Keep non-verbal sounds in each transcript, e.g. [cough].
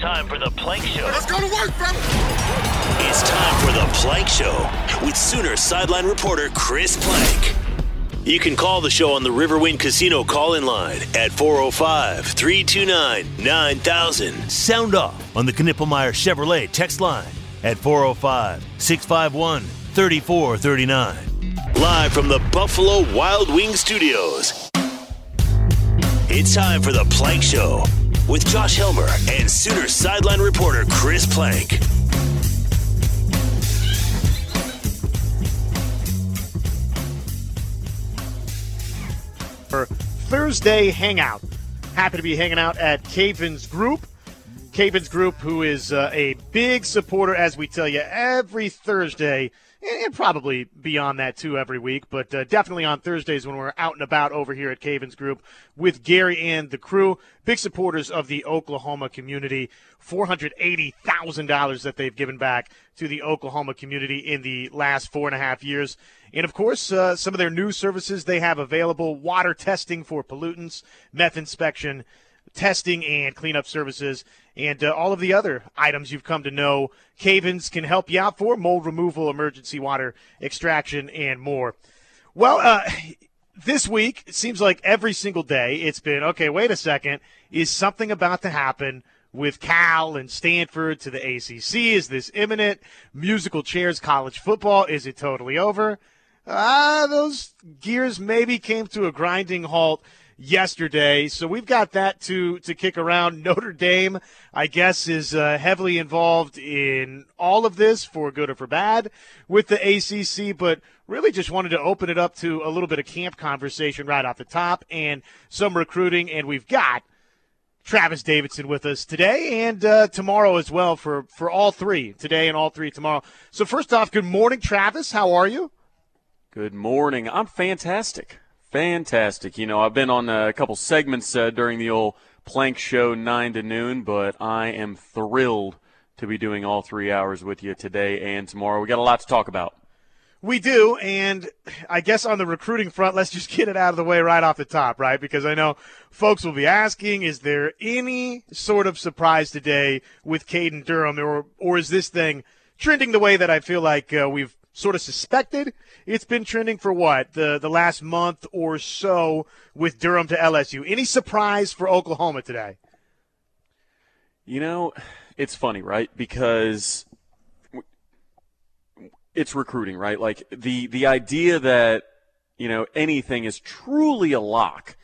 time for the Plank Show. Let's go to work, bro. It's time for the Plank Show with Sooner sideline reporter Chris Plank. You can call the show on the Riverwind Casino call in line at 405 329 9000. Sound off on the Knippelmeyer Chevrolet text line at 405 651 3439. Live from the Buffalo Wild Wing Studios. It's time for the Plank Show with Josh Helmer and Sooner sideline reporter Chris Plank. Thursday hangout. Happy to be hanging out at Cavens Group. Cavens Group, who is uh, a big supporter, as we tell you every Thursday, and probably beyond that too every week, but uh, definitely on Thursdays when we're out and about over here at Cavens Group with Gary and the crew. Big supporters of the Oklahoma community. $480,000 that they've given back to the Oklahoma community in the last four and a half years. And of course, uh, some of their new services they have available water testing for pollutants, meth inspection, testing and cleanup services, and uh, all of the other items you've come to know. Cavens can help you out for mold removal, emergency water extraction, and more. Well, uh, this week, it seems like every single day it's been okay, wait a second. Is something about to happen with Cal and Stanford to the ACC? Is this imminent? Musical chairs, college football, is it totally over? Ah, those gears maybe came to a grinding halt yesterday. So we've got that to to kick around. Notre Dame, I guess, is uh, heavily involved in all of this for good or for bad with the ACC, but really just wanted to open it up to a little bit of camp conversation right off the top and some recruiting. And we've got Travis Davidson with us today and uh, tomorrow as well for for all three today and all three tomorrow. So first off, good morning, Travis. How are you? Good morning. I'm fantastic. Fantastic. You know, I've been on a couple segments uh, during the old Plank Show 9 to noon, but I am thrilled to be doing all three hours with you today and tomorrow. We got a lot to talk about. We do, and I guess on the recruiting front, let's just get it out of the way right off the top, right? Because I know folks will be asking, is there any sort of surprise today with Caden Durham, or or is this thing trending the way that I feel like uh, we've sort of suspected. It's been trending for what the the last month or so with Durham to LSU. Any surprise for Oklahoma today? You know, it's funny, right? Because it's recruiting, right? Like the the idea that you know anything is truly a lock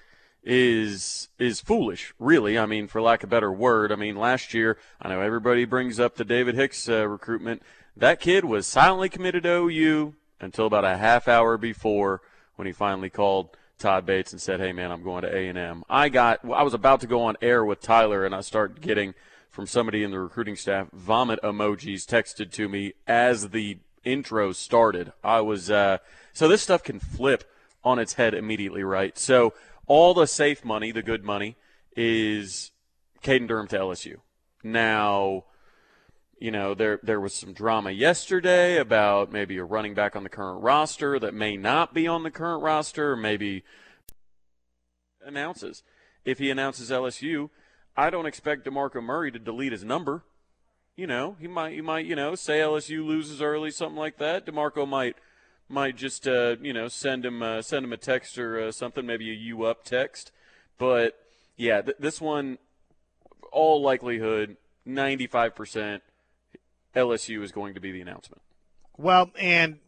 is is foolish, really. I mean, for lack of a better word. I mean, last year, I know everybody brings up the David Hicks uh, recruitment. That kid was silently committed to OU until about a half hour before when he finally called Todd Bates and said, "Hey man, I'm going to A&M." I got I was about to go on air with Tyler and I started getting from somebody in the recruiting staff vomit emojis texted to me as the intro started. I was uh, so this stuff can flip on its head immediately, right? So all the safe money, the good money, is Caden Durham to LSU. Now you know, there there was some drama yesterday about maybe a running back on the current roster that may not be on the current roster, maybe announces. If he announces LSU, I don't expect DeMarco Murray to delete his number. You know, he might he might, you know, say LSU loses early, something like that. DeMarco might might just uh, you know, send him uh, send him a text or uh, something, maybe a you up text. But yeah, th- this one all likelihood 95% LSU is going to be the announcement. Well, and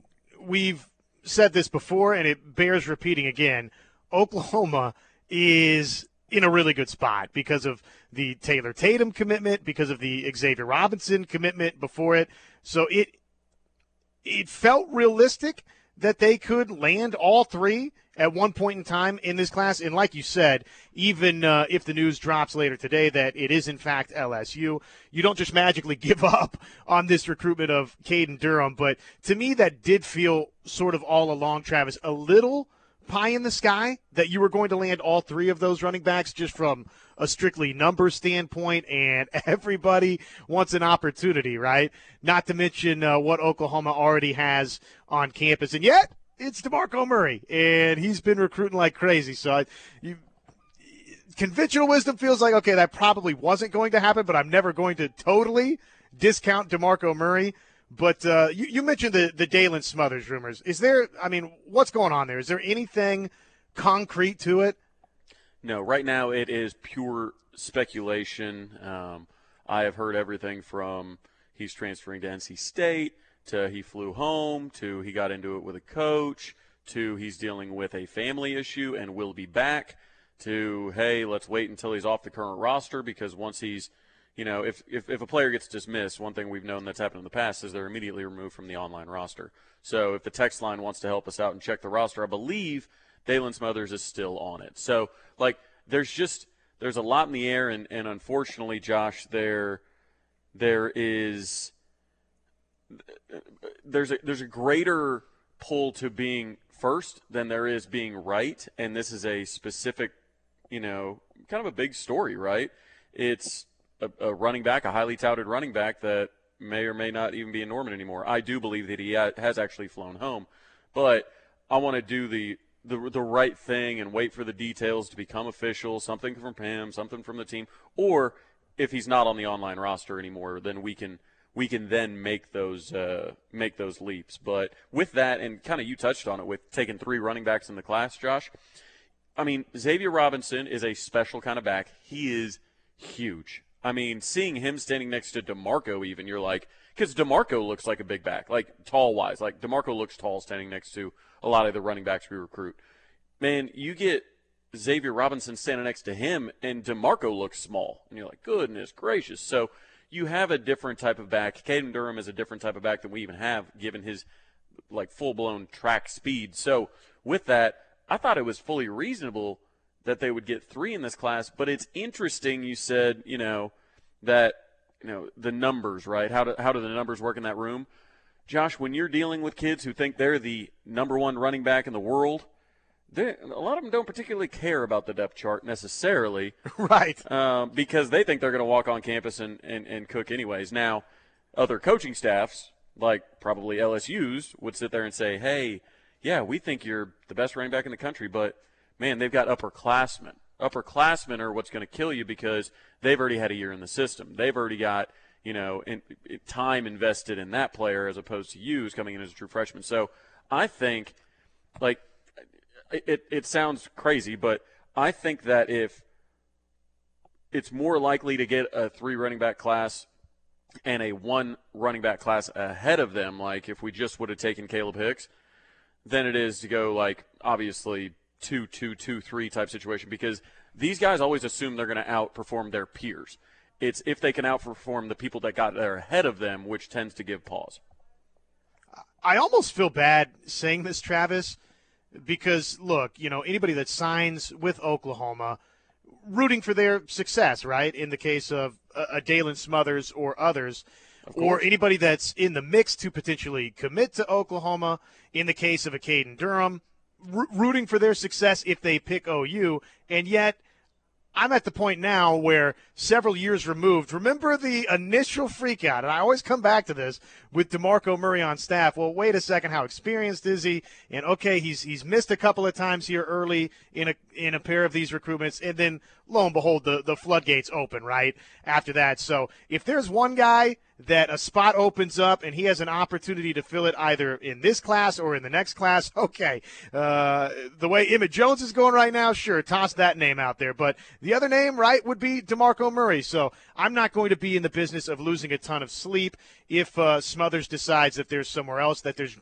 we've said this before, and it bears repeating again. Oklahoma is in a really good spot because of the Taylor Tatum commitment, because of the Xavier Robinson commitment before it. So it it felt realistic that they could land all three at one point in time in this class. And like you said, even uh, if the news drops later today that it is in fact LSU, you don't just magically [laughs] give up on this recruitment of Caden Durham. But to me, that did feel sort of all along, Travis, a little pie in the sky that you were going to land all three of those running backs just from a strictly number standpoint, and [laughs] everybody wants an opportunity, right? Not to mention uh, what Oklahoma already has on campus. And yet, it's DeMarco Murray, and he's been recruiting like crazy. So I, you, conventional wisdom feels like okay, that probably wasn't going to happen, but I'm never going to totally discount Demarco Murray. But uh, you, you, mentioned the the Daylan Smothers rumors. Is there? I mean, what's going on there? Is there anything concrete to it? No, right now it is pure speculation. Um, I have heard everything from he's transferring to NC State to he flew home to he got into it with a coach to he's dealing with a family issue and will be back to hey let's wait until he's off the current roster because once he's you know if, if, if a player gets dismissed one thing we've known that's happened in the past is they're immediately removed from the online roster. So if the text line wants to help us out and check the roster i believe Daylan Smothers is still on it. So like there's just there's a lot in the air and, and unfortunately josh there there is there's a there's a greater pull to being first than there is being right, and this is a specific, you know, kind of a big story, right? It's a, a running back, a highly touted running back that may or may not even be in Norman anymore. I do believe that he has actually flown home, but I want to do the the, the right thing and wait for the details to become official, something from him, something from the team, or if he's not on the online roster anymore, then we can we can then make those uh, make those leaps. But with that, and kind of you touched on it with taking three running backs in the class, Josh. I mean, Xavier Robinson is a special kind of back. He is huge. I mean, seeing him standing next to Demarco, even you're like, because Demarco looks like a big back, like tall wise. Like Demarco looks tall standing next to a lot of the running backs we recruit. Man, you get Xavier Robinson standing next to him, and Demarco looks small, and you're like, goodness gracious. So you have a different type of back. Caden Durham is a different type of back than we even have, given his like full blown track speed. So with that, I thought it was fully reasonable that they would get three in this class. But it's interesting. You said you know that you know the numbers, right? How do how do the numbers work in that room? Josh, when you're dealing with kids who think they're the number one running back in the world, a lot of them don't particularly care about the depth chart necessarily, [laughs] right? Um, because they think they're going to walk on campus and, and, and cook anyways. Now, other coaching staffs, like probably LSU's, would sit there and say, "Hey, yeah, we think you're the best running back in the country, but man, they've got upperclassmen. Upperclassmen are what's going to kill you because they've already had a year in the system. They've already got you know in, in time invested in that player as opposed to you coming in as a true freshman. So I think like it, it sounds crazy, but I think that if it's more likely to get a three running back class and a one running back class ahead of them, like if we just would have taken Caleb Hicks, than it is to go like obviously two, two, two, three type situation because these guys always assume they're going to outperform their peers. It's if they can outperform the people that got there ahead of them, which tends to give pause. I almost feel bad saying this, Travis, because look, you know, anybody that signs with Oklahoma, rooting for their success, right? In the case of uh, uh, a, a Daylan Smothers or others, or anybody that's in the mix to potentially commit to Oklahoma. In the case of a Caden Durham, rooting for their success if they pick OU, and yet I'm at the point now where several years removed, remember the initial freakout, and I always come back to this with DeMarco Murray on staff. Well, wait a second, how experienced is he? And okay, he's he's missed a couple of times here early in a in a pair of these recruitments, and then lo and behold, the, the floodgates open right after that. So if there's one guy that a spot opens up and he has an opportunity to fill it either in this class or in the next class, [laughs] okay. Uh, the way Emmett Jones is going right now, sure, toss that name out there. But the other name, right, would be DeMarco Murray. So I'm not going to be in the business of losing a ton of sleep if uh, Smothers decides that there's somewhere else that there's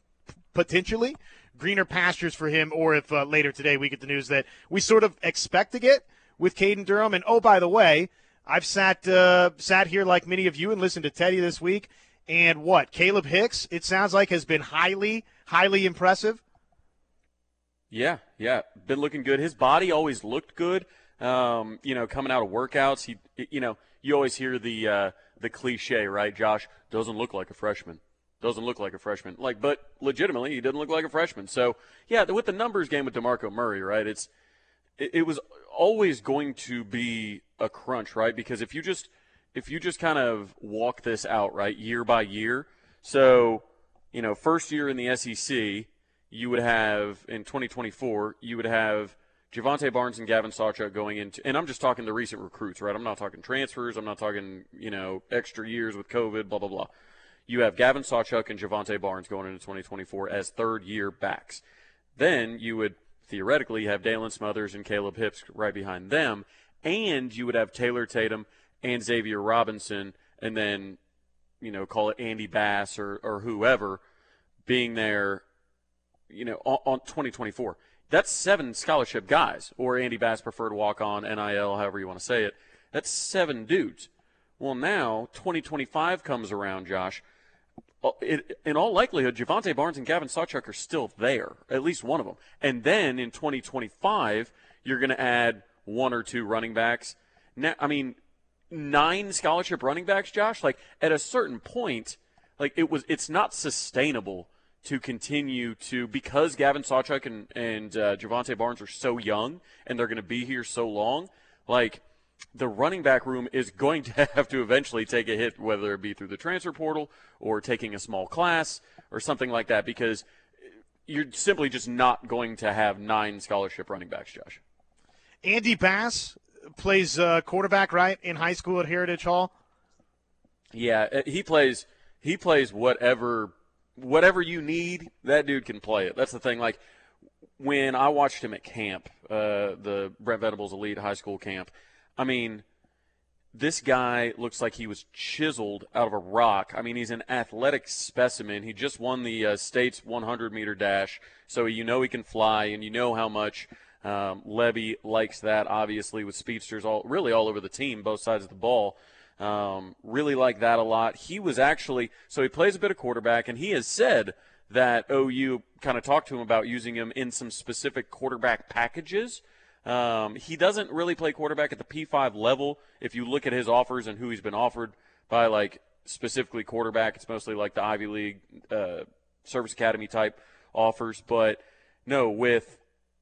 potentially greener pastures for him, or if uh, later today we get the news that we sort of expect to get with Caden Durham. And oh, by the way, I've sat uh, sat here like many of you and listened to Teddy this week. And what Caleb Hicks? It sounds like has been highly highly impressive. Yeah, yeah, been looking good. His body always looked good. Um, you know, coming out of workouts, he, you know, you always hear the uh, the cliche, right? Josh doesn't look like a freshman. Doesn't look like a freshman. Like, but legitimately, he didn't look like a freshman. So, yeah, with the numbers game with Demarco Murray, right? It's it, it was always going to be a crunch, right? Because if you just if you just kind of walk this out, right, year by year. So, you know, first year in the SEC, you would have in 2024, you would have Jovantae Barnes and Gavin Sawchuk going into, and I'm just talking the recent recruits, right? I'm not talking transfers. I'm not talking, you know, extra years with COVID, blah, blah, blah. You have Gavin Sawchuk and Jovantae Barnes going into 2024 as third year backs. Then you would theoretically you have Daylan Smothers and Caleb Hipps right behind them, and you would have Taylor Tatum and Xavier Robinson, and then, you know, call it Andy Bass or, or whoever being there, you know, on, on 2024 that's seven scholarship guys, or Andy Bass preferred walk on, NIL, however you want to say it. That's seven dudes. Well, now 2025 comes around, Josh. It, in all likelihood, Jovantae Barnes and Gavin Sawchuk are still there, at least one of them. And then in 2025, you're going to add one or two running backs. Now, I mean, nine scholarship running backs, Josh. Like at a certain point, like it was, it's not sustainable to continue to because Gavin Sawchuk and and uh, Jovantae Barnes are so young and they're going to be here so long. Like the running back room is going to [laughs] have to eventually take a hit, whether it be through the transfer portal or taking a small class or something like that, because you're simply just not going to have nine scholarship running backs, Josh. Andy Bass plays uh, quarterback, right, in high school at Heritage Hall. Yeah, uh, he plays. He plays whatever whatever you need, that dude can play it. That's the thing. Like when I watched him at camp, uh, the Brent Venables Elite High School camp. I mean, this guy looks like he was chiseled out of a rock. I mean, he's an athletic specimen. He just won the uh, state's 100 meter dash, so you know he can fly, and you know how much um, Levy likes that. Obviously, with speedsters all really all over the team, both sides of the ball. Um, really like that a lot. He was actually so he plays a bit of quarterback, and he has said that OU kind of talked to him about using him in some specific quarterback packages. Um, he doesn't really play quarterback at the P5 level. If you look at his offers and who he's been offered by, like specifically quarterback, it's mostly like the Ivy League uh, Service Academy type offers. But no, with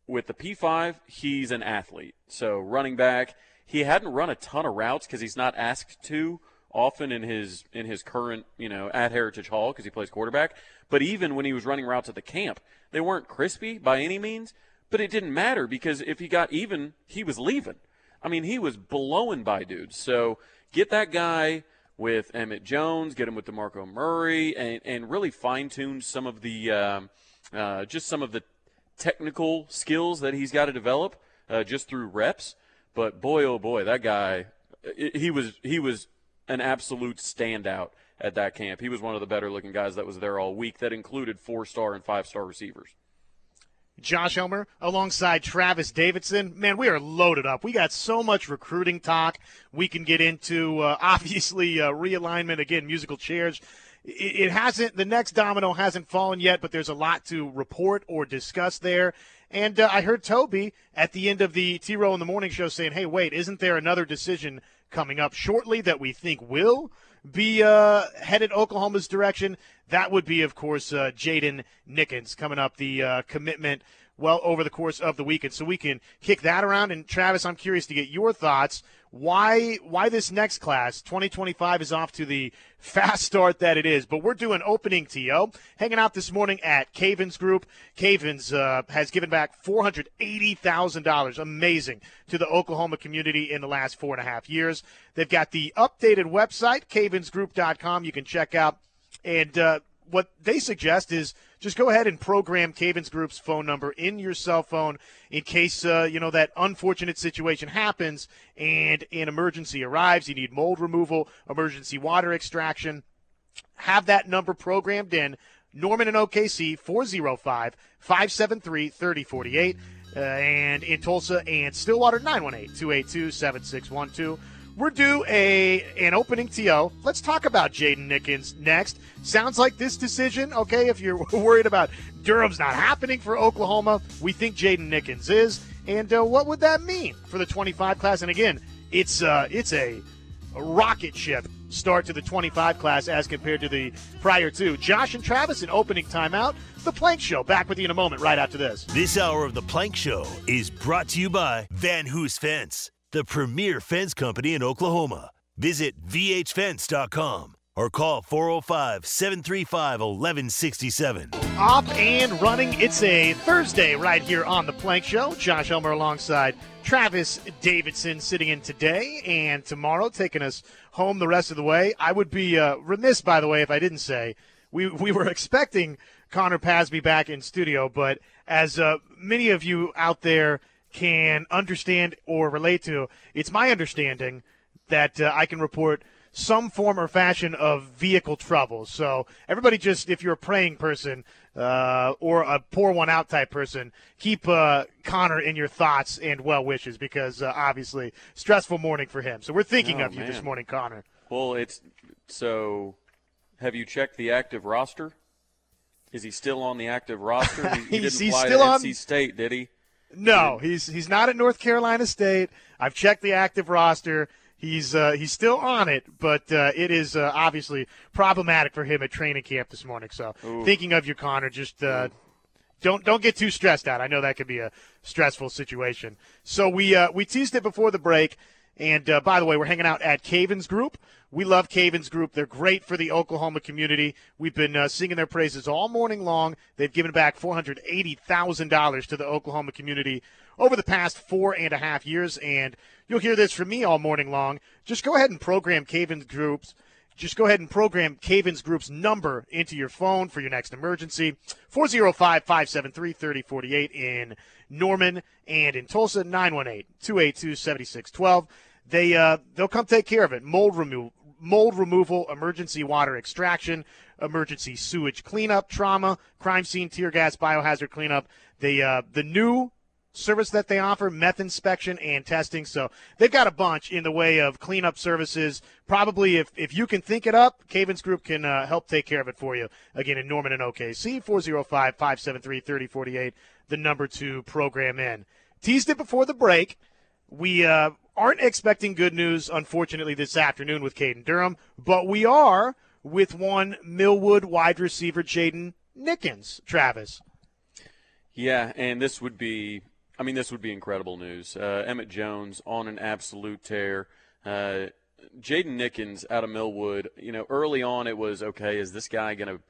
with the P5, he's an athlete. So running back, he hadn't run a ton of routes because he's not asked to often in his in his current you know at Heritage Hall because he plays quarterback. But even when he was running routes at the camp, they weren't crispy by any means. But it didn't matter because if he got even, he was leaving. I mean, he was blowing by dudes. So get that guy with Emmett Jones, get him with DeMarco Murray, and, and really fine tune some of the um, uh, just some of the technical skills that he's got to develop uh, just through reps. But boy, oh boy, that guy, he was he was an absolute standout at that camp. He was one of the better looking guys that was there all week. That included four star and five star receivers. Josh Helmer alongside Travis Davidson. Man, we are loaded up. We got so much recruiting talk we can get into. Uh, [laughs] obviously, uh, realignment again, musical chairs. It, it hasn't. The next domino hasn't fallen yet, but there's a lot to report or discuss there. And uh, I heard Toby at the end of the T Row in the Morning show saying, hey, wait, isn't there another decision coming up shortly that we think will be uh, headed Oklahoma's direction? That would be, of course, uh, Jaden Nickens coming up, the uh, commitment well over the course of the weekend. So we can kick that around. And Travis, I'm curious to get your thoughts. Why why this next class? 2025 is off to the [laughs] fast start that it is but we're doing opening to hanging out this morning at cavens group. Cavens uh, has given back $480000 amazing to the oklahoma community in the last four and a half years. They've got the updated website cavensgroup.com you can check out. And uh, what they suggest is just go ahead and program Cavens Group's phone number in your cell phone in case uh, you know that unfortunate situation happens and an emergency arrives. You need mold removal, emergency water extraction. Have that number programmed in. Norman and OKC 405 573 3048. Uh, and in Tulsa and Stillwater 918 282 7612. We're due a an opening TO. Let's talk about Jaden Nickens next. Sounds like this decision, okay, if you're [laughs] worried about Durham's not happening for Oklahoma, we think Jaden Nickens is. And uh, what would that mean for the 25 class? And again, it's uh, it's a, rocket ship start to the 25 class as compared to the prior two. Josh and Travis in opening timeout. The Plank Show back with you in a moment right after this. This hour of The Plank Show is brought to you by Van Hoos Fence the premier fence company in Oklahoma. Visit vhfence.com. or call 405 735 1167. Off and running. It's a Thursday right here on The Plank Show. Josh Helmer alongside Travis Davidson sitting in today and tomorrow, taking us home the rest of the way. I would be uh, remiss, by the way, if I didn't say we, we were [laughs] expecting Connor Pasby back in studio, but as uh, many of you out there can understand or relate to, it's my understanding that uh, I can report – some form or fashion of vehicle trouble. So everybody, just if you're a praying person uh, or a pour one out type person, keep uh, Connor in your thoughts and well wishes because uh, obviously stressful morning for him. So we're thinking oh, of you man. this morning, Connor. Well, it's so. Have you checked the active roster? Is he still on the active roster? He, he [laughs] didn't fly still to on NC State, did he? No, he's he's not at North Carolina State. I've checked the active roster. He's uh, he's still on it, but uh, it is uh, obviously problematic for him at training camp this morning. So Ooh. thinking of you, Connor, just uh, don't don't get too stressed out. I know that could be a stressful situation. So we uh, we teased it before the break. And uh, by the way, we're hanging out at Cavens Group. We love Cavens Group. They're great for the Oklahoma community. We've been uh, singing their praises all morning long. They've given back $480,000 to the Oklahoma community over the past four and a half years. And you'll hear this from me all morning long. Just go ahead and program Cavens Group's just go ahead and program Cavens Group's number into your phone for your next emergency. 405-573-3048 in Norman and in Tulsa, 918-282-7612. They, uh, they'll come take care of it. Mold removal, mold removal, emergency water extraction, emergency sewage cleanup, trauma, crime scene, tear gas, biohazard cleanup. The, uh, the new service that they offer, meth inspection and testing. So they've got a bunch in the way of cleanup services. Probably if, if you can think it up, Cavens Group can uh, help take care of it for you. Again, in Norman and OKC, 405-573-3048, the number two program in. Teased it before the break. We uh, aren't expecting good news, unfortunately, this afternoon with Caden Durham, but we are with one Millwood wide receiver, Jaden Nickens, Travis. Yeah, and this would be I mean, this would be incredible news. Uh, Emmett Jones on an absolute tear. Uh, Jaden Nickens out of Millwood. You know, early on it was okay. Is this guy going to,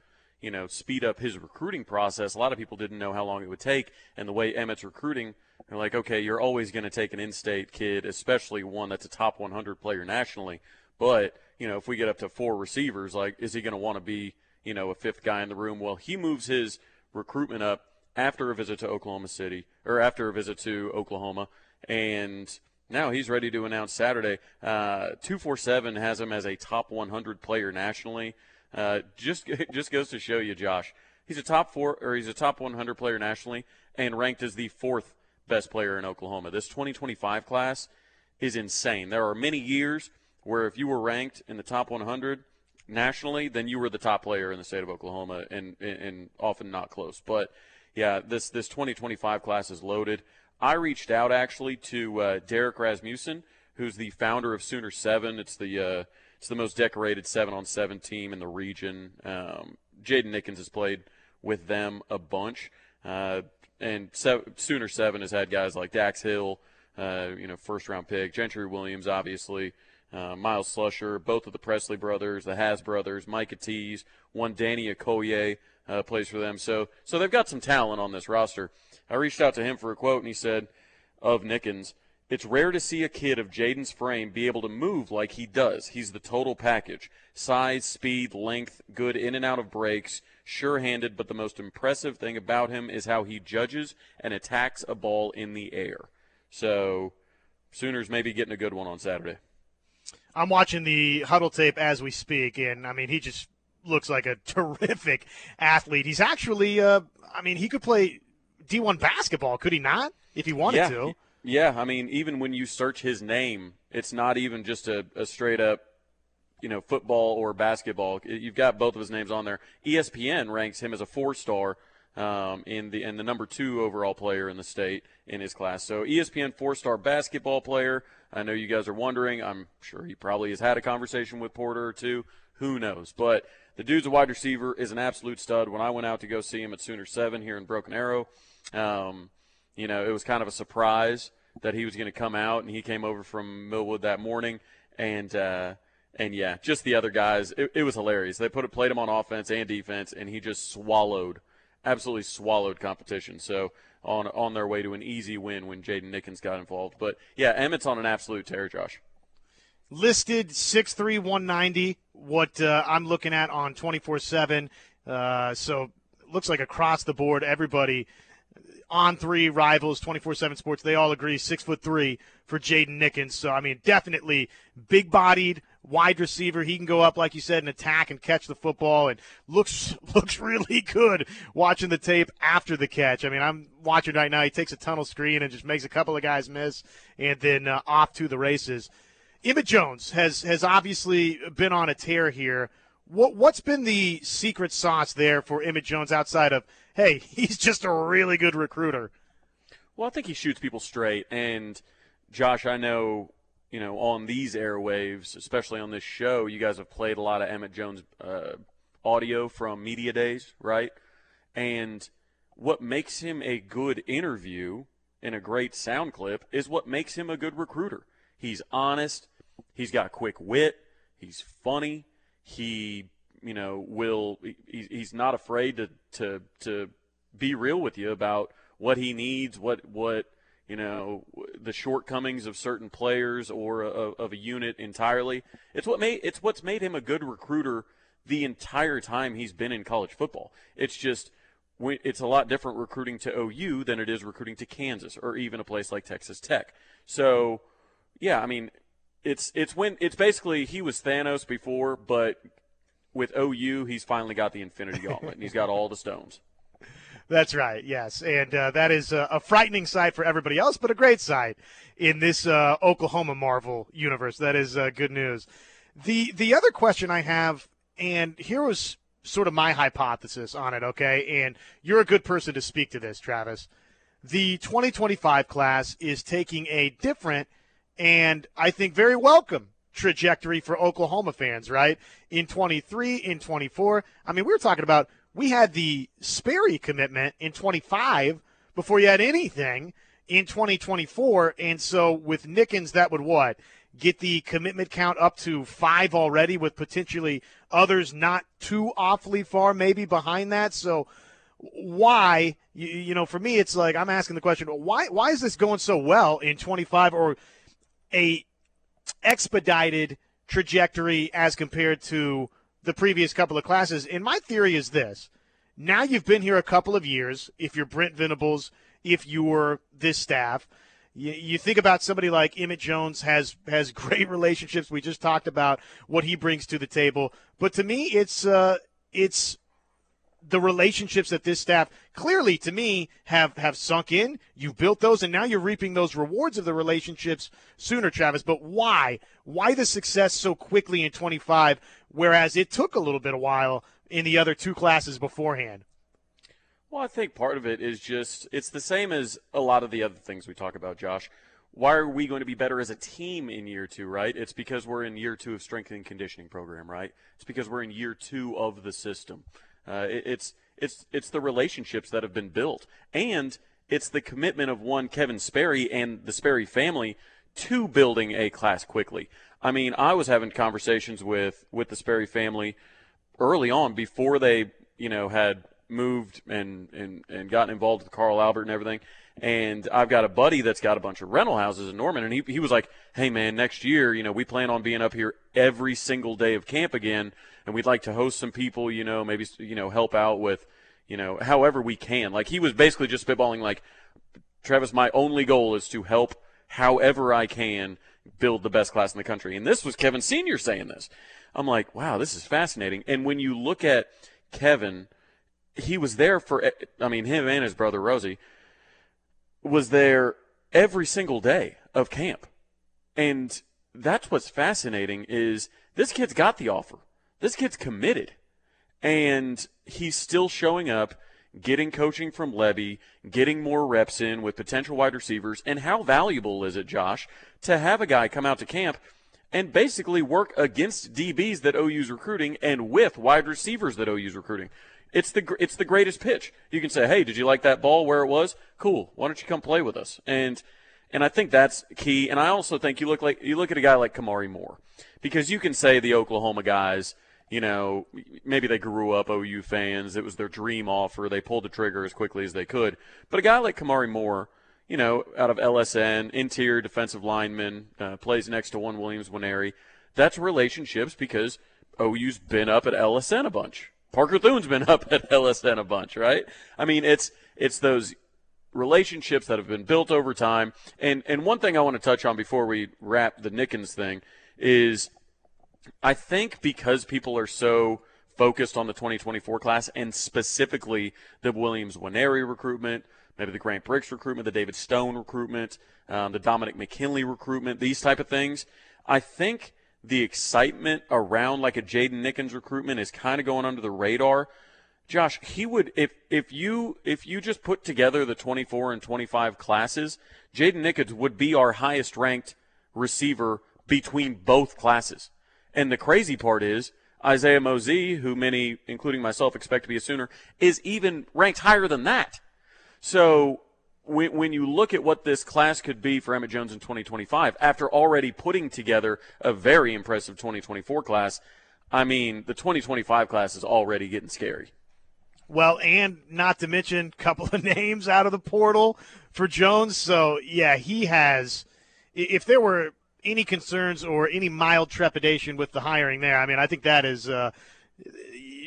you know, speed up his recruiting process? A lot of people didn't know how long it would take, and the way Emmett's recruiting, they're like, okay, you're always going to take an in-state kid, especially one that's a top 100 player nationally. But you know, if we get up to four receivers, like, is he going to want to be, you know, a fifth guy in the room? Well, he moves his recruitment up after a visit to Oklahoma City, or after a visit to Oklahoma, and now he's ready to announce Saturday. Uh, 247 has him as a top 100 player nationally. Uh, just [laughs] just goes to show you, Josh. He's a top four, or he's a top 100 player nationally, and ranked as the fourth best player in Oklahoma. This 2025 class is insane. There are many years where if you were ranked in the top 100 nationally, then you were the top player in the state of Oklahoma, and and, often not close. But yeah, this this 2025 class is loaded. I reached out actually to uh, Derek Rasmussen, who's the founder of Sooner Seven. It's the uh, it's the most decorated seven on seven team in the region. Um, Jaden Nickens has played with them a bunch, uh, and Se- Sooner Seven has had guys like Dax Hill, uh, you know, first round pick, Gentry Williams, obviously. Uh, Myles Slusher, both of the Presley brothers, the Has brothers, Micah Tees, one Danny Okoye, uh, plays for them. So so they've got some talent on this roster. I reached out to him for a quote, and he said of Nickens, it's rare to see a kid of Jaden's frame be able to move like he does. He's the total package size, speed, length, good in and out of breaks, sure handed, but the most impressive thing about him is how he judges and attacks a ball in the air. So, Sooners may be getting a good one on Saturday. I'm watching the Hudl tape as we speak, and I mean, he just looks like a [laughs] terrific athlete. He's actually, uh, I mean, he could play D1 basketball, could he not? If he wanted yeah, to. Yeah, I mean, even when you search his name, it's not even just a, a straight up, you know, football or basketball. You've got both of his names on there. ESPN ranks him as a four star. Um, in the and the number two overall player in the state in his class. So ESPN four-star basketball player. I know you guys are wondering. I'm sure he probably has had a conversation with Porter or two. Who knows? But the dude's a wide receiver, is an absolute stud. When I went out to go see him at Sooner 7 here in Broken Arrow, um, you know, it was kind of a surprise that he was going to come out, and he came over from Millwood that morning, and uh, And yeah, just the other guys, it, it was hilarious. They put it, played him on offense and defense, and he just swallowed, absolutely swallowed competition. So on on their way to an easy win when Jaden Nickens got involved. But yeah, Emmett's on an absolute tear, Josh. Listed six three one ninety. what uh, I'm looking at on 24-7. Uh, so looks like across the board, everybody on three rivals, 24-7 sports, they all agree six foot three for Jaden Nickens. So, I mean, definitely big bodied, wide receiver. He can go up, like you said, and attack and catch the football, and looks [laughs] looks really good watching the tape after the catch. I mean, I'm watching right now. He takes a tunnel screen and just makes a couple of guys miss, and then uh, off to the races. Emmett Jones has has obviously been on a tear here. What what's been the secret sauce there for Emmett Jones outside of hey, [laughs] he's just a really good recruiter? Well, I think he shoots people straight, and Josh, I know you know, on these airwaves, especially on this show, you guys have played a lot of Emmett Jones uh, audio from media days, right? And what makes him a good interview and a great sound clip is what makes him a good recruiter. He's honest. He's got quick wit. He's funny. He, you know, will. he's not afraid to to to be real with you about what he needs, what what you know the shortcomings of certain players or a, of a unit entirely. It's what made it's what's made him a good recruiter the entire time he's been in college football. It's just it's a lot different recruiting to OU than it is recruiting to Kansas or even a place like Texas Tech. So, yeah, I mean, it's it's when it's basically he was Thanos before, but with OU he's finally got the Infinity Gauntlet and he's got all the stones. [laughs] That's right. Yes, and uh, that is a, a, frightening sight for everybody else, but a great sight in this uh, Oklahoma Marvel universe. That is uh, good news. The the other question I have, and here was sort of my hypothesis on it. Okay, and you're a good person to speak to this, Travis. The 2025 class is taking a different and I think very welcome trajectory for Oklahoma fans, right? In 23, in 24. I mean, we were talking about we had the Sperry commitment in 25 before you had anything in 2024. And so with Nickens, that would what? Get the commitment count up to five already, with potentially others not too awfully far maybe behind that. So why, you, you know, for me, it's like I'm asking the question, why, why is this going so well in 25 or a expedited trajectory as compared to the previous couple of classes. And my theory is this now you've been here a couple of years, if you're Brent Venables, if you're this staff. You, think about somebody like Emmett Jones has has [laughs] great relationships. We just talked about what he brings to the table, but to me, it's uh, it's the relationships that this staff clearly to me have have sunk in you've built those and now you're reaping those rewards of the relationships sooner travis but why why the success so quickly in 25 whereas it took a little bit of while in the other two classes beforehand well i think part of it is just it's the same as a lot of the other things we talk about josh why are we going to be better as a team in year two, right? It's because we're in year two of strength and conditioning program, right? It's because we're in year two of the system. Uh, it, it's it's it's the relationships that have been built, and it's the commitment of one Kevin Sperry and the Sperry family to building a class quickly. I mean, I was having conversations with with the Sperry family early on before they you know had moved and and and gotten involved with Carl Albert and everything. And I've got a buddy that's got a bunch of rental houses in Norman, and he he was like, "Hey man, next year, you know, we plan on being up here every single day of camp again." and we'd like to host some people, you know, maybe you know help out with, you know, however we can. Like he was basically just spitballing like, Travis, my only goal is to help however I can build the best class in the country. And this was Kevin Senior saying this. I'm like, wow, this is fascinating. And when you look at Kevin, he was there for, I mean, him and his brother Rosie was there every single day of camp. And that's what's fascinating is this kid's got the offer. This kid's committed, and he's still showing up, getting coaching from Levy, getting more reps in with potential wide receivers. And how valuable is it, Josh, to have a guy come out to camp and basically work against DBs that OU's recruiting and with wide receivers that OU's recruiting? It's the it's the greatest pitch. You can say, "Hey, did you like that ball where it was? Cool. Why don't you come play with us?" And And I think that's key. And I also think you look like you look at a guy like Kamari Moore, because you can say the Oklahoma guys, you know, maybe they grew up OU fans. It was their dream offer. They pulled the trigger as quickly as they could. But a guy like Kamari Moore, you know, out of LSN, interior defensive lineman, uh, plays next to one Williams Nwaneri. That's relationships because OU's been up at LSN a bunch. Parker Thune's been [laughs] up at LSN a bunch, right? I mean, it's it's those relationships that have been built over time. And and one thing I want to touch on before we wrap the Nickens thing is I think because people are so focused on the 2024 class and specifically the Williams Nwaneri recruitment, maybe the Grant Brix recruitment, the David Stone recruitment, um, the Dominic McKinley recruitment, these type of things. I think the excitement around like a Jaden Nickens recruitment is kind of going under the radar. Josh, he would if if you if you just put together the 24 and 25 classes, Jaden Nickens would be our highest ranked receiver between both classes. And the crazy part is Isaiah Mozee, who many, including myself, expect to be a Sooner, is even ranked higher than that. So when, when you look at what this class could be for Emmett Jones in 2025, after already putting together a very impressive 2024 class, I mean, the 2025 class is already getting scary. Well, and not to mention a couple [laughs] of names out of the portal for Jones. So, yeah, he has. If there were any concerns or any mild trepidation with the hiring there, I mean, I think that is uh,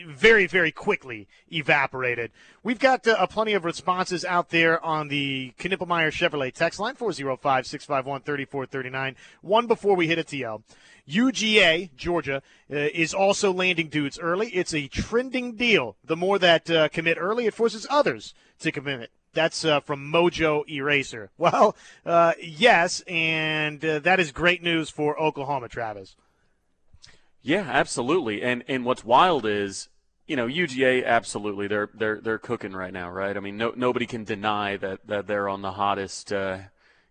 very, very quickly evaporated. We've got uh, plenty of responses out there on the Knippelmeyer Chevrolet text line, 405 651 3439. One before we hit a TL. UGA, Georgia, uh, is also landing dudes early. It's a trending deal. The more that uh, commit early, it forces others to commit. That's uh, from Mojo Eraser. [laughs] Well, uh, yes, and uh, that is great news for Oklahoma, Travis. Yeah, absolutely. And and what's wild is, you know, UGA absolutely they're they're they're cooking right now, right? I mean, no, nobody can deny that that they're on the hottest. Uh,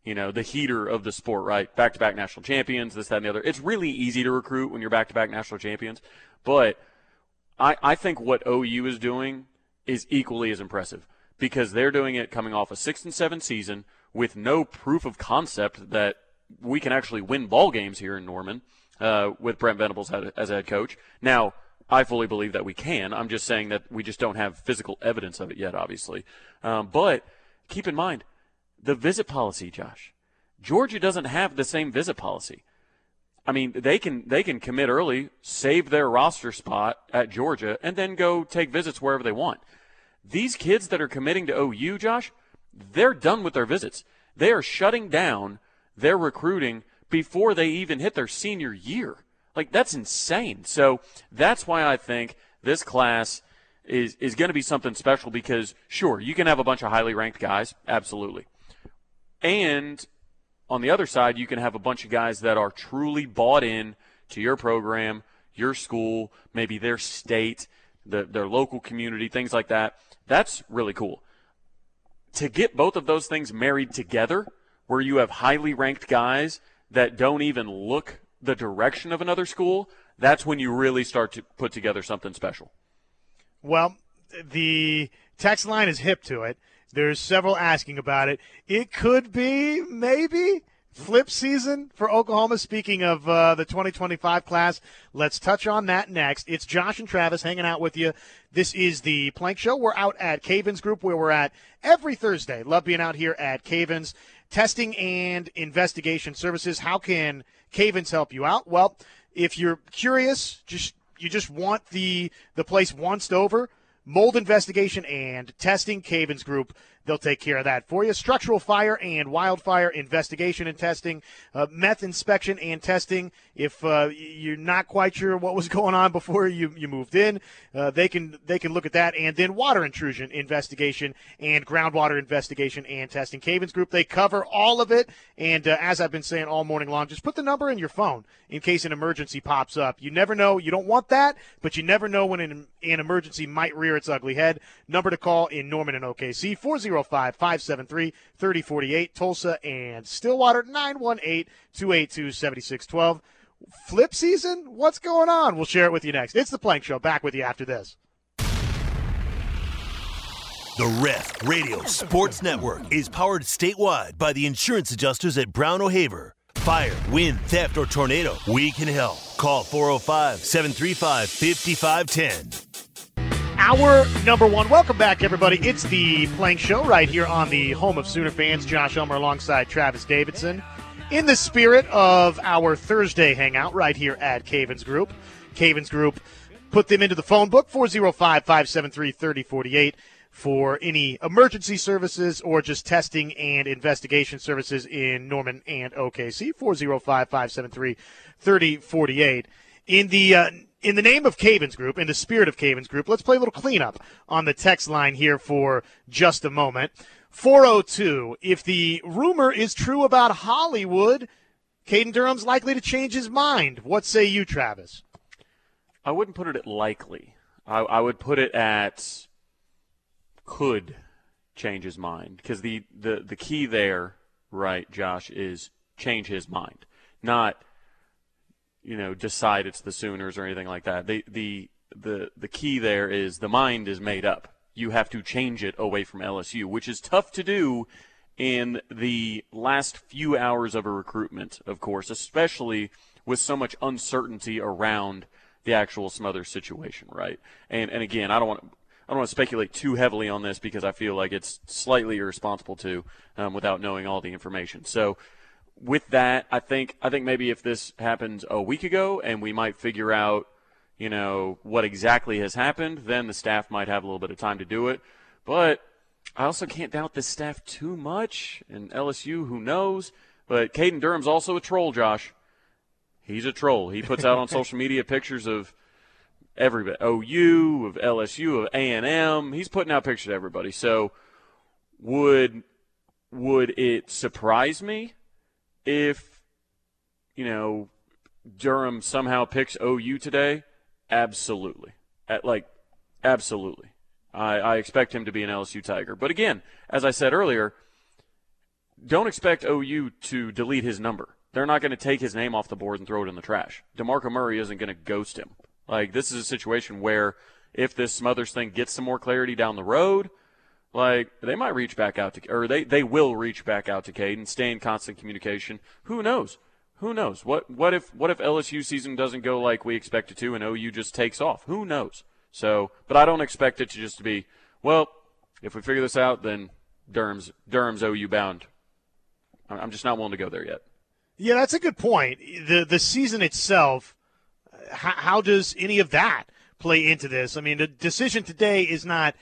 you know, the heater of the sport, right? Back to back national champions, this, that, and the other. It's really easy to recruit when you're back to back national champions. But I, I think what OU is doing is equally as impressive because they're doing it coming off a six and seven season with no proof of concept that we can actually win ball games here in Norman uh, with Brent Venables as head coach. Now, I fully believe that we can. I'm just saying that we just don't have physical evidence of it yet, obviously. Um, but keep in mind the visit policy, Josh. Georgia doesn't have the same visit policy. I mean, they can they can commit early, save their roster spot at Georgia, and then go take visits wherever they want. These kids that are committing to OU, Josh, they're done with their visits. They are shutting down their recruiting before they even hit their senior year. Like that's insane. So that's why I think this class is is going to be something special because sure, you can have a bunch of highly ranked guys, absolutely. And on the other side, you can have a bunch of guys that are truly bought in to your program, your school, maybe their state, the, their local community, things like that. That's really cool. To get both of those things married together, where you have highly ranked guys that don't even look the direction of another school, that's when you really start to put together something special. Well, the text line is hip to it. There's several asking about it. It could be, maybe, flip season for Oklahoma. Speaking of uh, the 2025 class, let's touch on that next. It's Josh and Travis hanging out with you. This is the Plank Show. We're out at Cavens Group, where we're at every Thursday. Love being out here at Cavens. Testing and investigation services. How can Cavens help you out? Well, if you're curious, just you just want the the place once over, mold investigation and testing, Cavens Group They'll take care of that for you. Structural fire and wildfire investigation and testing, uh, meth inspection and testing. If uh, you're not quite sure what was [laughs] going on before you, you moved in, uh, they can they can look at that. And then water intrusion investigation and groundwater investigation and testing. Cavens Group they cover all of it. And uh, as I've been saying all morning long, just put the number in your phone in case an emergency pops up. You never know. You don't want that, but you never know when an, an emergency might rear its ugly head. Number to call in Norman and OKC 40 405 573 3048. Tulsa and Stillwater 918 282 7612. Flip season? What's going on? We'll share it with you next. It's the Plank Show. Back with you after this. The Ref Radio Sports Network is powered statewide by the insurance adjusters at Brown O'Haver. Fire, wind, theft, or tornado, we can help. Call 405 735 5510. Hour number one. Welcome back, everybody. It's the Plank Show right here on the home of Sooner fans. Josh Helmer alongside Travis Davidson. In the spirit of our Thursday hangout right here at Cavens Group. Cavens Group put them into the phone book 405 573 3048 for any emergency services or just testing and investigation services in Norman and OKC. 405 573 3048. In the uh, in the name of Cavins Group, in the spirit of Cavins Group, let's play a little cleanup on the text line here for just a moment. 402. If the rumor is true about Hollywood, Caden Durham's likely to change his mind. What say you, Travis? I wouldn't put it at likely. I, I would put it at could change his mind because the, the, the key there, right, Josh, is change his mind, not you know decide it's the Sooners or anything like that. The the the the key there is the mind is made up. You have to change it away from LSU, which is tough to do in the last few hours of a recruitment, of course, especially with so much uncertainty around the actual Smother situation, right? And and again, I don't want I don't want to speculate too heavily on this because I feel like it's slightly irresponsible to um, without knowing all the information. So with that, I think I think maybe if this happened a week ago and we might figure out, you know, what exactly has happened, then the staff might have a little bit of time to do it. But I also can't doubt the staff too much. And LSU, who knows? But Caden Durham's also a troll, Josh. He's a troll. He puts out on [laughs] social media pictures of everybody, OU, of LSU, of A&M. He's putting out pictures of everybody. So would would it surprise me if you know Durham somehow picks OU today? Absolutely. At like absolutely. I, I expect him to be an LSU Tiger. But again, as I said earlier, don't expect OU to delete his number. They're not going to take his name off the board and throw it in the trash. DeMarco Murray isn't going to ghost him. Like this is a situation where if this Smothers thing gets some more clarity down the road, like they might reach back out to, or they they will reach back out to Caden, stay in constant communication. Who knows? Who knows? What what if what if LSU season doesn't go like we expect it to, and OU just takes off? Who knows? So, but I don't expect it to just be well. If we figure this out, then Durham's Durham's OU bound. I'm just not willing to go there yet. Yeah, that's a good point. the The season itself how, how does any of that play into this? I mean, the decision today is not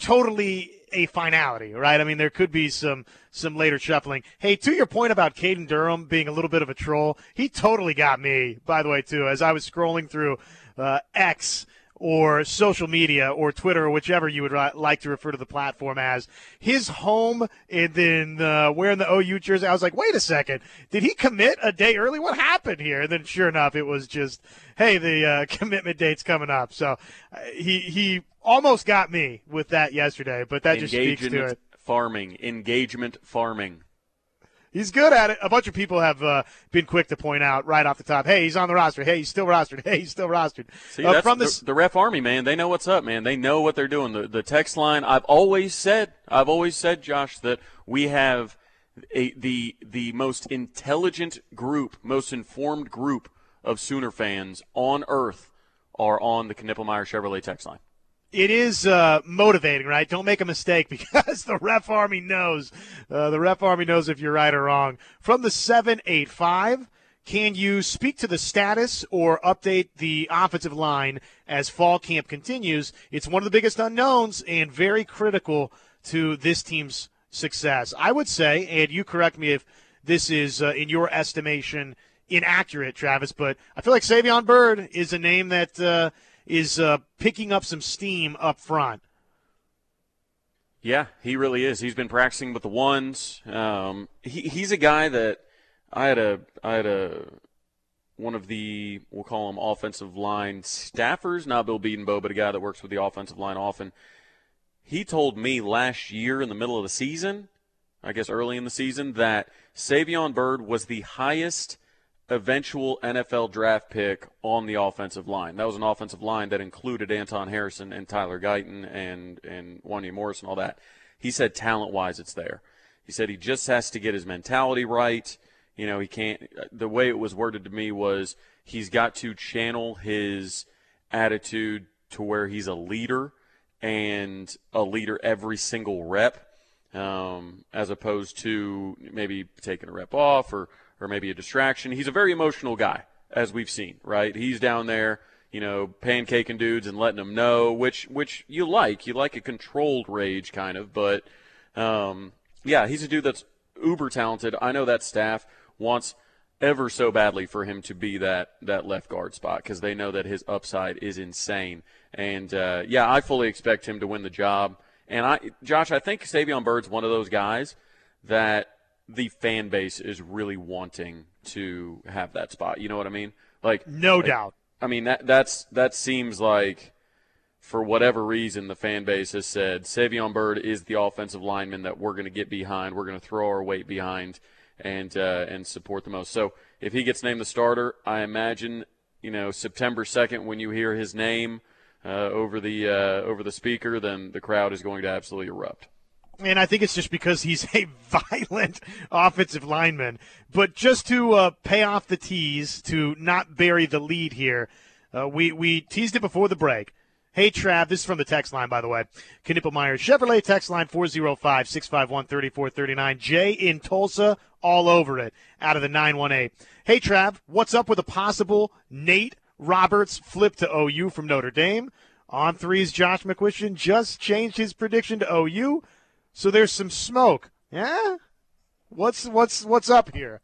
totally a finality, right? I mean, there could be some some later shuffling. Hey, to your point about Caden Durham being a little bit of a troll, he totally got me. By the way, too, as I was scrolling through uh, X or social media or Twitter or whichever you would like to refer to the platform as his home and then uh, wearing the OU jersey. I was like, wait a second, did he commit a day early? What happened here? And then sure enough, it was just, hey, the uh, [laughs] commitment date's coming up. So uh, he he almost got me with that yesterday, but that just speaks to it. Farming, engagement farming. He's good at it. A bunch of people have uh, been quick to point out right off the top, hey, he's on the roster. Hey, he's still rostered. [laughs] Hey, he's still rostered. See, uh, from this- the, the ref army, man. They know what's up, man. They know what they're doing. The, the text line, I've always said, I've always said, Josh, that we have a, the, the most intelligent group, most informed group of Sooner fans on earth are on the Knippelmeyer Chevrolet text line it is uh, motivating, right? Don't make a mistake [laughs] because the ref army knows. Uh, the ref army knows if you're right or wrong. From the 785, can you speak to the status or update the offensive line as fall camp continues? It's one of the biggest unknowns and very critical to this team's success. I would say, and you correct me if this is, uh, in your estimation, inaccurate, Travis, but I feel like Savion Byrd is a name that uh, is uh, picking up some steam up front. Yeah, he really is. He's been practicing with the ones. Um, he, he's a guy that I had a I had a one of the we'll call him offensive line staffers, not Bill Bedenbaugh, but a guy that works with the offensive line often. He told me last year in the middle of the season, I guess early in the season, that Savion Byrd was the highest eventual NFL draft pick on the offensive line. That was an offensive line that included Anton Harrison and Tyler Guyton and and Wanya Morris and all that. He said talent wise, it's there. He said he just has to get his mentality right. You know, he can't. The way it was worded to me was he's got to channel his attitude to where he's a leader and a leader every single rep, um, as opposed to maybe taking a rep off or or maybe a distraction. He's a very emotional guy, as we've seen, right? He's down there, you know, pancaking dudes and letting them know, which which you like. You like a controlled rage, kind of, but um, yeah, he's a dude that's uber talented. I know that staff wants ever so badly for him to be that that left guard spot because they know that his upside is insane. And uh, yeah, I fully expect him to win the job. And I, Josh, I think Savion Byrd's one of those guys that the fan base is really wanting to have that spot. You know what I mean? Like no like, doubt. I mean that that's that seems like for whatever reason the fan base has said Savion Byrd is the offensive lineman that we're going to get behind. We're going to throw our weight behind and uh, and support the most. So if he gets named the starter, I imagine you know September second when you hear his name uh, over the uh, over the speaker, then the crowd is going to absolutely erupt. And I think it's just because he's [laughs] a violent [laughs] offensive lineman. But just to uh, pay off the tease, to not bury the lead here, uh, we we teased it before the break. Hey, Trav, this is from the text line, by the way. Knippelmeyer Chevrolet text line 405 651 3439. Jay in Tulsa, all over it, out of the 918. Hey, Trav, what's up with a possible Nate Roberts flip to OU from Notre Dame? On3's, Josh McCuistion just changed his prediction to OU, so there's some smoke. Yeah? What's what's what's up here?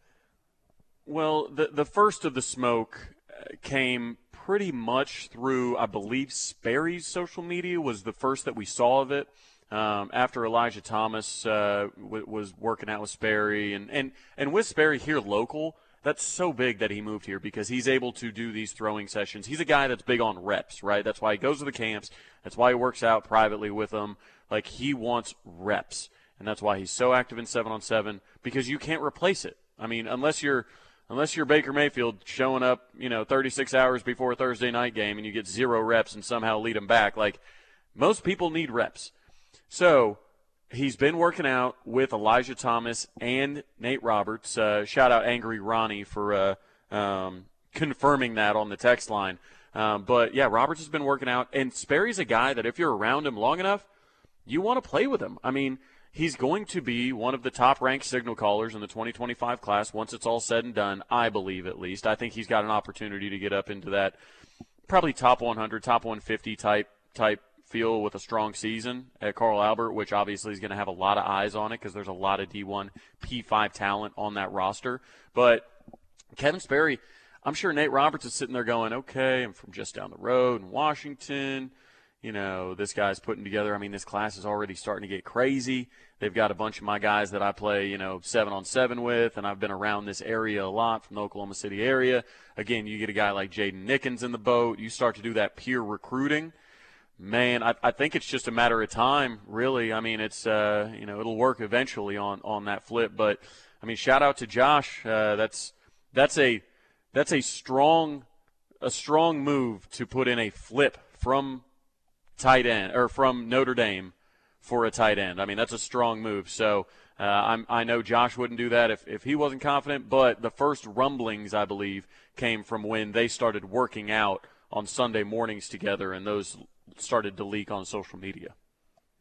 Well, the the first of the smoke uh, came pretty much through, I believe, Sperry's social media was the first that we saw of it. Um, after Elijah Thomas uh, w- was working out with Sperry and, and, and with Sperry here local, that's so big that he moved here because he's able to do these throwing sessions. He's a guy that's big on reps, right? That's why he goes to the camps. That's why he works out privately with them. Like he wants reps, and that's why he's so active in seven on seven because you can't replace it. I mean, unless you're unless you're Baker Mayfield showing up, you know, 36 hours before a Thursday night game and you get zero reps and somehow lead them back. Like most people need reps. So he's been working out with Elijah Thomas and Nate Roberts. Uh, shout out Angry Ronnie for uh, um, confirming that on the text line. Um, but yeah, Roberts has been working out, and Sperry's a guy that if you're around him long enough, you want to play with him. I mean, he's going to be one of the top ranked signal callers in the 2025 class once it's all said and done, I believe at least. I think he's got an opportunity to get up into that probably top 100, top 150 type type feel with a strong season at Carl Albert, which obviously is going to have a lot of eyes on it because there's a lot of D1 P5 talent on that roster. But Kevin Sperry, I'm sure Nate Roberts is sitting there going, okay, I'm from just down the road in Washington you know, this guy's putting together. I mean, this class is already starting to get crazy. They've got a bunch of my guys that I play, you know, seven on seven with, and I've been around this area a lot from the Oklahoma City area. Again, you get a guy like Jaden Nickens in the boat. You start to do that peer recruiting. Man, I, I think it's just a matter of time, really. I mean, it's, uh, you know, it'll work eventually on, on that flip. But, I mean, shout out to Josh. Uh, that's, that's a, that's a strong, a strong move to put in a flip from tight end or from Notre Dame for a tight end. I mean, that's a strong move. So uh, I know Josh wouldn't do that if, if he wasn't confident, but the first rumblings, I believe, came from when they started working out on Sunday mornings together, and those started to leak on social media.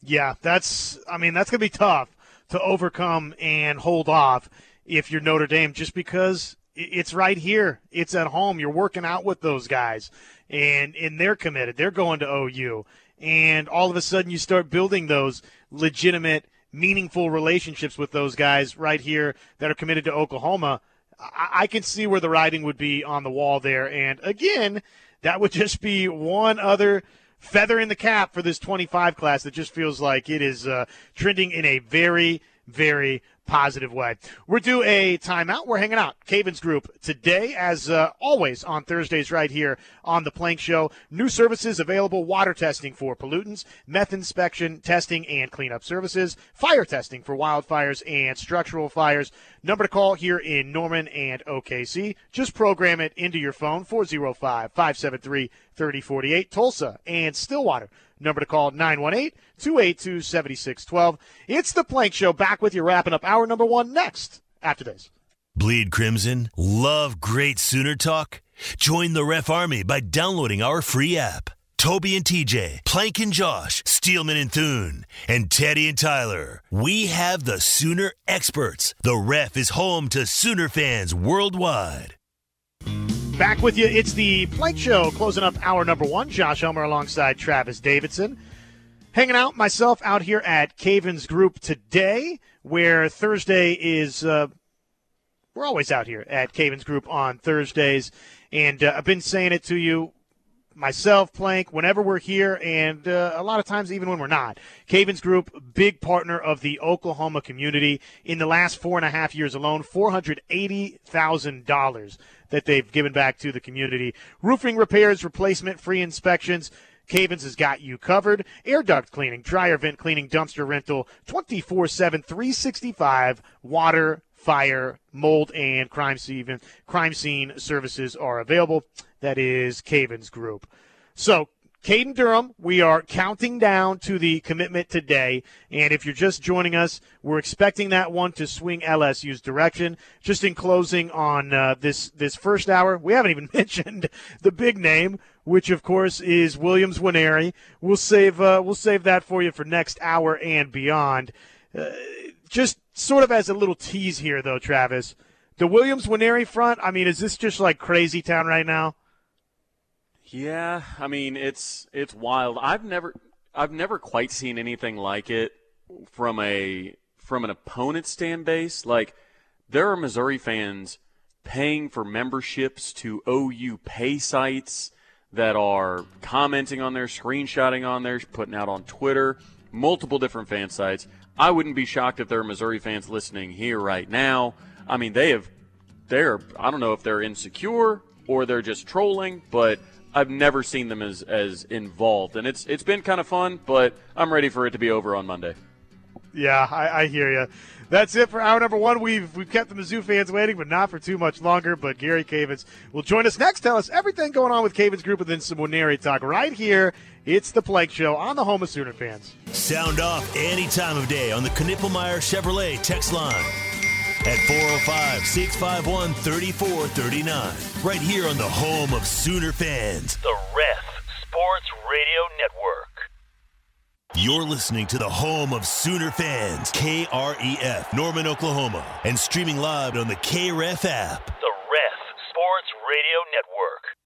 Yeah, that's, I mean, that's going to be tough to overcome and hold off if you're Notre Dame just because it's right here. It's at home. You're working out with those guys, and and they're committed. They're going to OU, and all of a sudden you start building those legitimate, meaningful relationships with those guys right here that are committed to Oklahoma. I, I can see where the writing would be on the wall there, and again, that would [laughs] just be one other feather in the cap for this 25 class that just feels like it is uh, trending in a very very positive way. We're due a timeout. We're hanging out. Cavins Group today, as uh, always on Thursdays, right here on the Plank Show. New services available: water testing for pollutants, meth inspection, testing and cleanup services, fire testing for wildfires and structural fires. Number to call here in Norman and OKC. Just program it into your phone 405 573 3048. Tulsa and Stillwater. Number to call 918 282 7612. It's the Plank Show back with you, wrapping up hour number one next after this. Bleed Crimson? Love great Sooner talk? Join the Ref Army by downloading our free app. Toby and TJ, Plank and Josh, Steelman and Thune, and Teddy and Tyler. We have the Sooner experts. The Ref is home to Sooner fans worldwide. Back with you. It's the Plank Show, closing up hour number one. Josh Helmer alongside Travis Davidson. Hanging out myself out here at Cavins Group today, where Thursday is. Uh, we're always out here at Cavins Group on Thursdays, and uh, I've been saying it to you myself, Plank, whenever we're here, and uh, a lot of times even when we're not. Cavins Group, big partner of the Oklahoma community. In the last four and a half years alone, $480,000 that they've given back to the community. Roofing repairs, replacement, free inspections. Cavins has got you covered. Air duct cleaning, dryer vent cleaning, dumpster rental, 24 7, 365, water, fire, mold, and crime scene, crime scene services are available. That is Cavins Group. So, Caden Durham, we are counting down to the commitment today. And if you're just joining us, we're expecting that one to swing LSU's direction. Just in closing on uh, this this first hour, we haven't even [laughs] mentioned the big name, which of course is Williams Nwaneri. We'll save uh, we'll save that for you for next hour and beyond. Uh, just sort of as a little tease here, though, Travis, the Williams Nwaneri front. I mean, is this just like crazy town right now? Yeah, I mean it's it's wild. I've never I've never quite seen anything like it from a from an opponent stand base. Like there are Missouri fans paying for memberships to OU pay sites that are commenting on there, screenshotting on there, putting out on Twitter, multiple different fan sites. I wouldn't be shocked if there are Missouri fans listening here right now. I mean, they have they're I don't know if they're insecure or they're just trolling, but I've never seen them as as involved, and it's it's been kind of fun. But I'm ready for it to be over on Monday. Yeah, I, I hear you. That's it for hour number one. We've we've kept the Mizzou fans waiting, but not for too much longer. But Gary Cavins will join us next. Tell us everything going on with Cavins Group and then some Nwaneri talk right here. It's the Plank Show on the home of Sooner fans. Sound off any time of day on the Knippelmeyer Chevrolet text line at 405 651 3439. Right here on the home of Sooner fans, the Ref Sports Radio Network. You're listening to the home of Sooner fans, KREF, Norman, Oklahoma, and streaming live on the KREF app, the Ref Sports Radio Network.